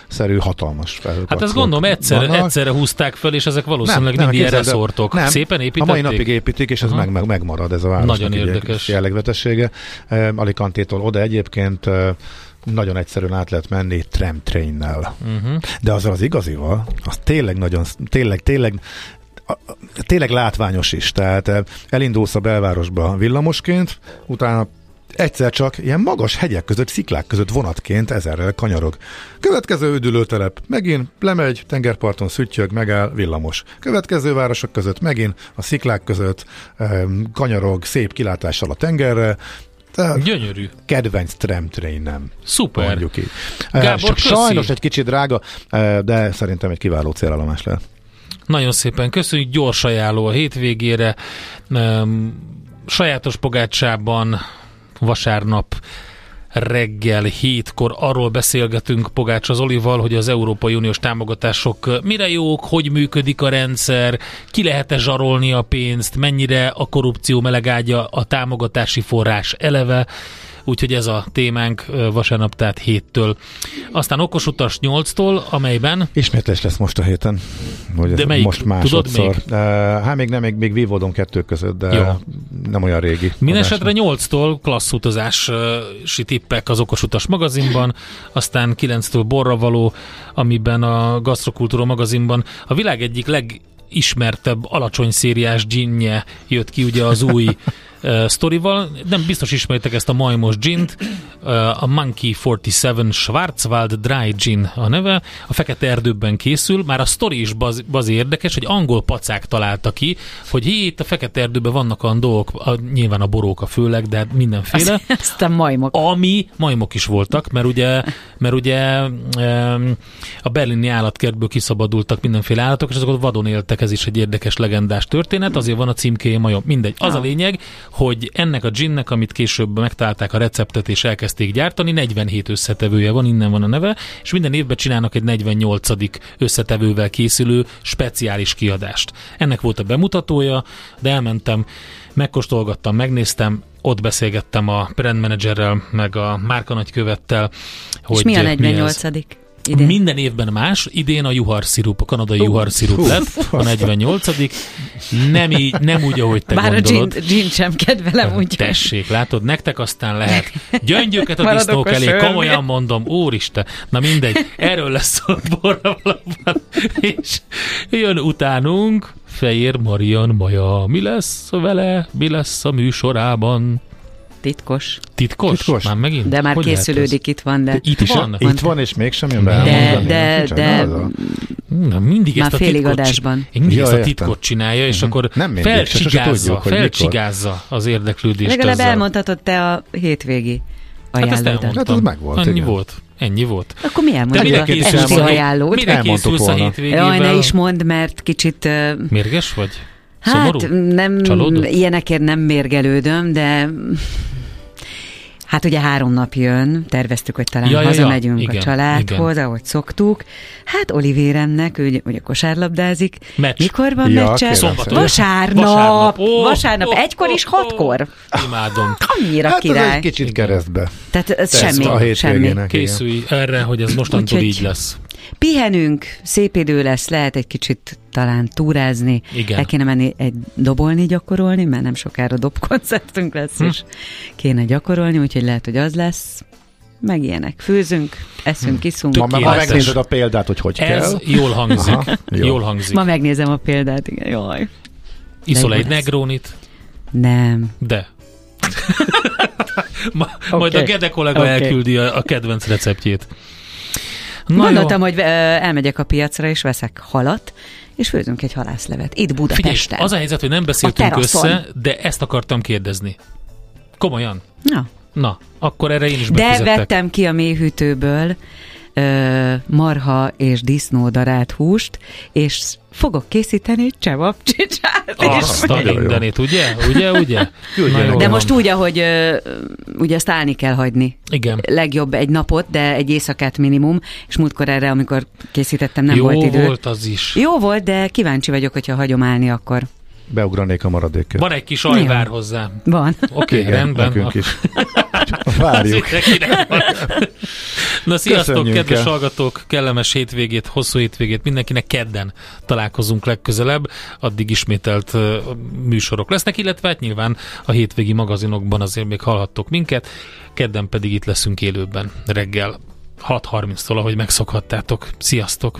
Speaker 4: szerű hatalmas
Speaker 3: Hát ezt gondolom, egyszer,
Speaker 4: vannak.
Speaker 3: egyszerre húzták fel, és ezek valószínűleg
Speaker 4: Nem, nem,
Speaker 3: mind ilyen
Speaker 4: képzeld el,
Speaker 3: reszortok.
Speaker 4: nem.
Speaker 3: Szépen
Speaker 4: A
Speaker 3: építették?
Speaker 4: mai napig építik, és ez meg, meg, megmarad ez a város.
Speaker 3: Nagyon érdekes.
Speaker 4: Jellegvetessége. Alicantétól oda egyébként nagyon egyszerűen át lehet menni tramtrainnel.
Speaker 3: Uh-huh.
Speaker 4: De azzal az igazival, az tényleg nagyon, tényleg, tényleg a- a- tényleg látványos is. Tehát eh, elindulsz a belvárosba villamosként, utána egyszer csak ilyen magas hegyek között, sziklák között vonatként ezerrel kanyarog. Következő üdülőtelep, megint lemegy, tengerparton szüttyög, megáll, villamos. Következő városok között megint a sziklák között em, kanyarog, szép kilátással a tengerre, tehát
Speaker 3: Gyönyörű.
Speaker 4: kedvenc tramtrainem.
Speaker 3: Szuper.
Speaker 4: Mondjuk így.
Speaker 3: Gábor,
Speaker 4: Csak
Speaker 3: köszi.
Speaker 4: sajnos egy kicsit drága, eh, de szerintem egy kiváló célállomás lehet.
Speaker 3: Nagyon szépen köszönjük, gyors ajánló a hétvégére. Sajátos pogácsában vasárnap reggel hétkor arról beszélgetünk Pogács az Olival, hogy az Európai Uniós támogatások mire jók, hogy működik a rendszer, ki lehet-e zsarolni a pénzt, mennyire a korrupció melegágya a támogatási forrás eleve, úgyhogy ez a témánk vasárnap, tehát héttől. Aztán okosutas 8-tól, amelyben
Speaker 4: Ismétlés lesz most a héten. Hogy
Speaker 3: De melyik?
Speaker 4: Most
Speaker 3: Tudod
Speaker 4: másodszor.
Speaker 3: még?
Speaker 4: Uh, hát még nem, még, még vívódom kettő között, de
Speaker 3: Jó.
Speaker 4: nem olyan régi.
Speaker 3: Minden
Speaker 4: adásnak.
Speaker 3: esetre 8-tól klassz utazási tippek az Okosutas magazinban, aztán 9-től Borra való, amiben a Gastrokultúra magazinban a világ egyik legismertebb alacsony szériás ginje jött ki ugye az új uh, sztorival. Nem biztos ismeritek ezt a majmos gint, uh, a Monkey 47 Schwarzwald Dry Gin a neve, a Fekete Erdőben készül, már a sztori is baz, baz érdekes, hogy angol pacák találta ki, hogy hé, itt a Fekete Erdőben vannak olyan dolgok, a, nyilván a boróka főleg, de mindenféle,
Speaker 7: Aztán majmok.
Speaker 3: ami majmok is voltak, mert ugye, mert ugye a berlini állatkertből kiszabadultak mindenféle állatok, és azok ott vadon éltek, ez is egy érdekes legendás történet, azért van a címkéje majom. Mindegy. Az a lényeg, hogy ennek a ginnek, amit később megtalálták a receptet és elkezdték gyártani, 47 összetevője van, innen van a neve, és minden évben csinálnak egy 48. összetevővel készülő speciális kiadást. Ennek volt a bemutatója, de elmentem, megkóstolgattam, megnéztem, ott beszélgettem a brand managerrel, meg a márka nagykövettel, hogy
Speaker 7: És mi a
Speaker 3: ez.
Speaker 7: 48 idén?
Speaker 3: Minden évben más, idén a juhar szirup, a kanadai
Speaker 7: Ú,
Speaker 3: juhar szirup
Speaker 4: fú,
Speaker 3: lett, a 48 Nem, így, nem úgy, ahogy te
Speaker 7: Bár a
Speaker 3: gondolod.
Speaker 7: gin, gin sem kedvelem, úgy.
Speaker 3: Tessék, látod, nektek aztán lehet. Gyöngyöket a disznók
Speaker 7: a
Speaker 3: elé, komolyan mondom, úristen, na mindegy, erről lesz szó borra valóban, és jön utánunk Fejér Marian Maja, mi lesz vele, mi lesz a műsorában?
Speaker 7: Titkos.
Speaker 3: Titkos?
Speaker 4: Titkos?
Speaker 3: Már megint?
Speaker 7: De már
Speaker 3: Hogy
Speaker 7: készülődik, itt van, de...
Speaker 3: Itt is
Speaker 7: van?
Speaker 4: Itt van, és mégsem jön be
Speaker 3: De-
Speaker 7: de, de?
Speaker 3: Na, mindig
Speaker 7: már
Speaker 3: ezt a
Speaker 7: félig
Speaker 3: titkot,
Speaker 7: adásban.
Speaker 3: mindig
Speaker 4: Ja,
Speaker 3: ezt a titkot csinálja, és
Speaker 4: Mhm.
Speaker 3: akkor
Speaker 4: Nem
Speaker 3: felcsigázza, felcsigázza az érdeklődést
Speaker 7: Legalább elmondhatod te a hétvégi
Speaker 3: Hát
Speaker 7: ajánlódat.
Speaker 3: elmondtam.
Speaker 4: Hát az megvolt,
Speaker 3: Ennyi
Speaker 4: igen.
Speaker 3: volt. Ennyi volt.
Speaker 7: Akkor mi elmondod
Speaker 3: mire
Speaker 7: a esti ajánlót?
Speaker 3: Mire készülsz a hétvégével?
Speaker 7: Jaj, ne is mondd, mert kicsit...
Speaker 3: Mérges vagy?
Speaker 7: Hát
Speaker 3: Szomorú?
Speaker 7: nem,
Speaker 3: Csalódott?
Speaker 7: ilyenekért nem mérgelődöm, de hát ugye három nap jön, terveztük, hogy talán
Speaker 3: Ja, ja, ja.
Speaker 7: hazamegyünk
Speaker 3: Igen,
Speaker 7: a családhoz, ahogy szoktuk. Hát Olivéremnek, ő ugye kosárlabdázik.
Speaker 3: Meccs.
Speaker 7: Mikor van
Speaker 4: Ja,
Speaker 7: meccse? Vasárnap.
Speaker 3: Vasárnap.
Speaker 7: Vasárnap.
Speaker 3: Ó, ó,
Speaker 7: Egykor és
Speaker 3: ó, ó.
Speaker 7: hatkor.
Speaker 3: Imádom.
Speaker 7: Annyira
Speaker 4: Hát ez
Speaker 7: király.
Speaker 4: egy kicsit
Speaker 3: Igen.
Speaker 4: keresztbe.
Speaker 7: Tehát ez
Speaker 4: Tesz
Speaker 7: semmi,
Speaker 4: a
Speaker 7: semmi.
Speaker 4: igen.
Speaker 3: Készülj erre, hogy ez mostantól
Speaker 7: Úgyhogy-
Speaker 3: így lesz.
Speaker 7: Pihenünk, szép idő lesz, lehet egy kicsit talán túrázni.
Speaker 3: Igen.
Speaker 7: El kéne menni egy dobolni, gyakorolni, mert nem sokára dobkoncertünk lesz,
Speaker 3: Hm.
Speaker 7: és kéne gyakorolni, úgyhogy lehet, hogy az lesz. Meg ilyenek. Főzünk, eszünk, iszunk.
Speaker 4: Ma, ma megnézed a példát, hogy hogy
Speaker 3: Ez
Speaker 4: kell.
Speaker 3: jól hangzik.
Speaker 4: Aha, jó.
Speaker 3: Jól hangzik.
Speaker 7: Ma megnézem a példát, igen, jaj.
Speaker 3: Iszol egy negrónit?
Speaker 7: Nem.
Speaker 3: De. Ma, Majd a. Gede kollega
Speaker 7: Oké.
Speaker 3: elküldi a, a kedvenc receptjét. Na
Speaker 7: Gondoltam,
Speaker 3: jó.
Speaker 7: hogy elmegyek a piacra, és veszek halat, és főzünk egy halászlevet. Itt
Speaker 3: Figyelj,
Speaker 7: Budapesten.
Speaker 3: az a helyzet, hogy nem beszéltünk össze, de ezt akartam kérdezni. Komolyan.
Speaker 7: Ja.
Speaker 3: Na, akkor erre én is
Speaker 7: De
Speaker 3: befizettek.
Speaker 7: vettem ki a mélyhűtőből marha és disznó darált húst, és fogok készíteni csevapcsicsát.
Speaker 3: Azt a
Speaker 4: jó.
Speaker 3: mindenit, ugye? Ugye, ugye? Jó
Speaker 7: De most úgy, ahogy ugye azt állni kell hagyni.
Speaker 3: Igen.
Speaker 7: Legjobb egy napot, de egy éjszakát minimum, és múltkor erre, amikor készítettem, nem
Speaker 3: Jó
Speaker 7: volt idő.
Speaker 3: volt az is.
Speaker 7: Jó volt, de kíváncsi vagyok, hogyha hagyom állni, akkor
Speaker 4: Beugranék a maradékért.
Speaker 3: Van egy kis ajvár hozzá.
Speaker 7: van.
Speaker 3: Oké,
Speaker 4: Igen,
Speaker 3: rendben.
Speaker 4: nekünk is. Várjuk.
Speaker 3: Na sziasztok,
Speaker 4: Köszönjünk
Speaker 3: kedves
Speaker 4: el.
Speaker 3: hallgatók, kellemes hétvégét, hosszú hétvégét mindenkinek, kedden találkozunk legközelebb, addig ismételt uh, műsorok lesznek, illetve hát nyilván a hétvégi magazinokban azért még hallhattok minket, kedden pedig itt leszünk élőben reggel 6.30-tól, ahogy megszokhattátok. Sziasztok!